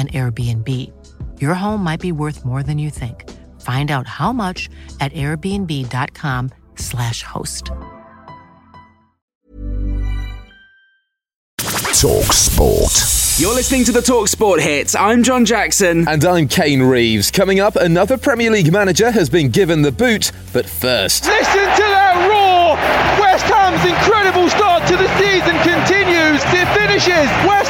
an Airbnb. Your home might be worth more than you think. Find out how much at airbnb.com/slash host. Talk Sport. You're listening to the Talk Sport hits. I'm John Jackson. And I'm Kane Reeves. Coming up, another Premier League manager has been given the boot, but first. Listen to that roar! West Ham's incredible start to the season continues. It finishes West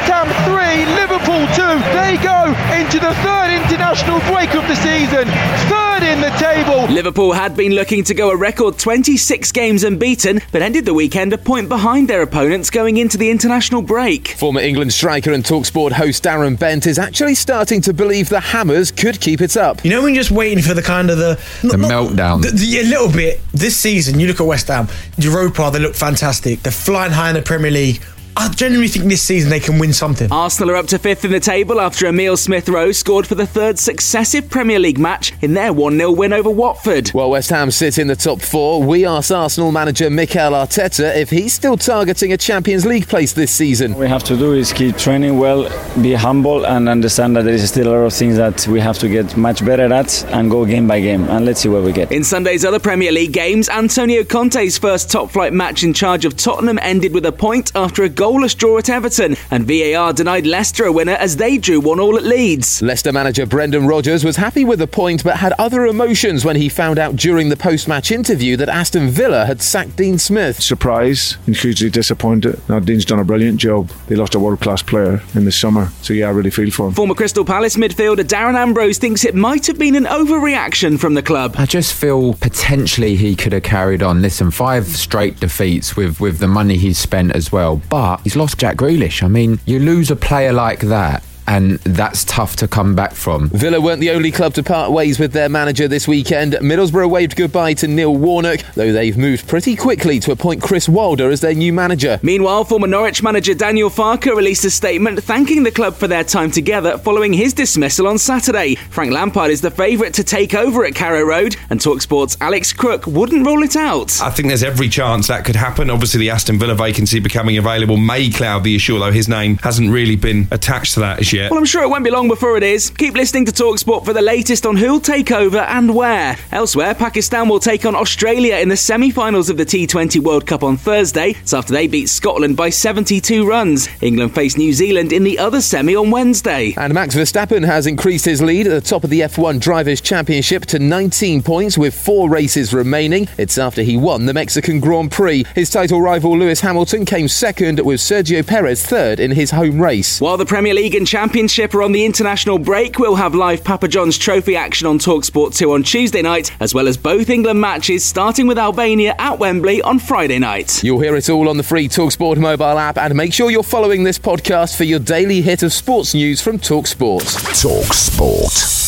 Ham 3, Liverpool 2. They go into the third international break of the season. Third in the table. Liverpool had been looking to go a record 26 games unbeaten, but ended the weekend a point behind their opponents going into the international break. Former England striker and Talksport host Darren Bent is actually starting to believe the Hammers could keep it up. You know, when you're just waiting for the kind of the the meltdown. The, the, a little bit this season. You look at West Ham, Europa, they look fantastic. They're flying high in the Premier League. I genuinely think this season they can win something. Arsenal are up to fifth in the table after Emile Smith Rowe scored for the third successive Premier League match in their 1 0 win over Watford. While West Ham sit in the top four, we asked Arsenal manager Mikel Arteta if he's still targeting a Champions League place this season. What we have to do is keep training well, be humble, and understand that there is still a lot of things that we have to get much better at and go game by game. And let's see where we get. In Sunday's other Premier League games, Antonio Conte's first top flight match in charge of Tottenham ended with a point after a goalless draw at Everton, and VAR denied Leicester a winner as they drew one all at Leeds. Leicester manager Brendan Rodgers was happy with the point but had other emotions when he found out during the post match interview that Aston Villa had sacked Dean Smith. Surprise and hugely disappointed. Now, Dean's done a brilliant job. They lost a world class player in the summer, so yeah, I really feel for him. Former Crystal Palace midfielder Darren Ambrose thinks it might have been an overreaction from the club. I just feel potentially he could have carried on. Listen, five straight defeats with, with the money he's spent as well, but he's lost Jack Grealish. I mean, you lose a player like that and that's tough to come back from. Villa weren't the only club to part ways with their manager this weekend. Middlesbrough waved goodbye to Neil Warnock, though they've moved pretty quickly to appoint Chris Wilder as their new manager. Meanwhile, former Norwich manager Daniel Farke released a statement thanking the club for their time together following his dismissal on Saturday. Frank Lampard is the favourite to take over at Carrow Road, and Talksport's Alex Crook wouldn't rule it out. I think there's every chance that could happen. Obviously, the Aston Villa vacancy becoming available may cloud the issue, although his name hasn't really been attached to that as yet. Well, I'm sure it won't be long before it is. Keep listening to Talksport for the latest on who'll take over and where. Elsewhere, Pakistan will take on Australia in the semi finals of the T20 World Cup on Thursday. It's after they beat Scotland by 72 runs. England face New Zealand in the other semi on Wednesday. And Max Verstappen has increased his lead at the top of the F1 Drivers' Championship to 19 points with four races remaining. It's after he won the Mexican Grand Prix. His title rival Lewis Hamilton came second, with Sergio Perez third in his home race. While the Premier League and Championship are on the international break, we'll have live Papa John's Trophy action on Talksport 2 on Tuesday night, as well as both England matches, starting with Albania at Wembley on Friday night. You'll hear it all on the free Talksport mobile app, and make sure you're following this podcast for your daily hit of sports news from Talksport. Talksport.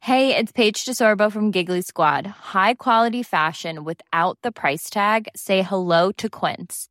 Hey, it's Paige DeSorbo from Giggly Squad. High quality fashion without the price tag. Say hello to Quince.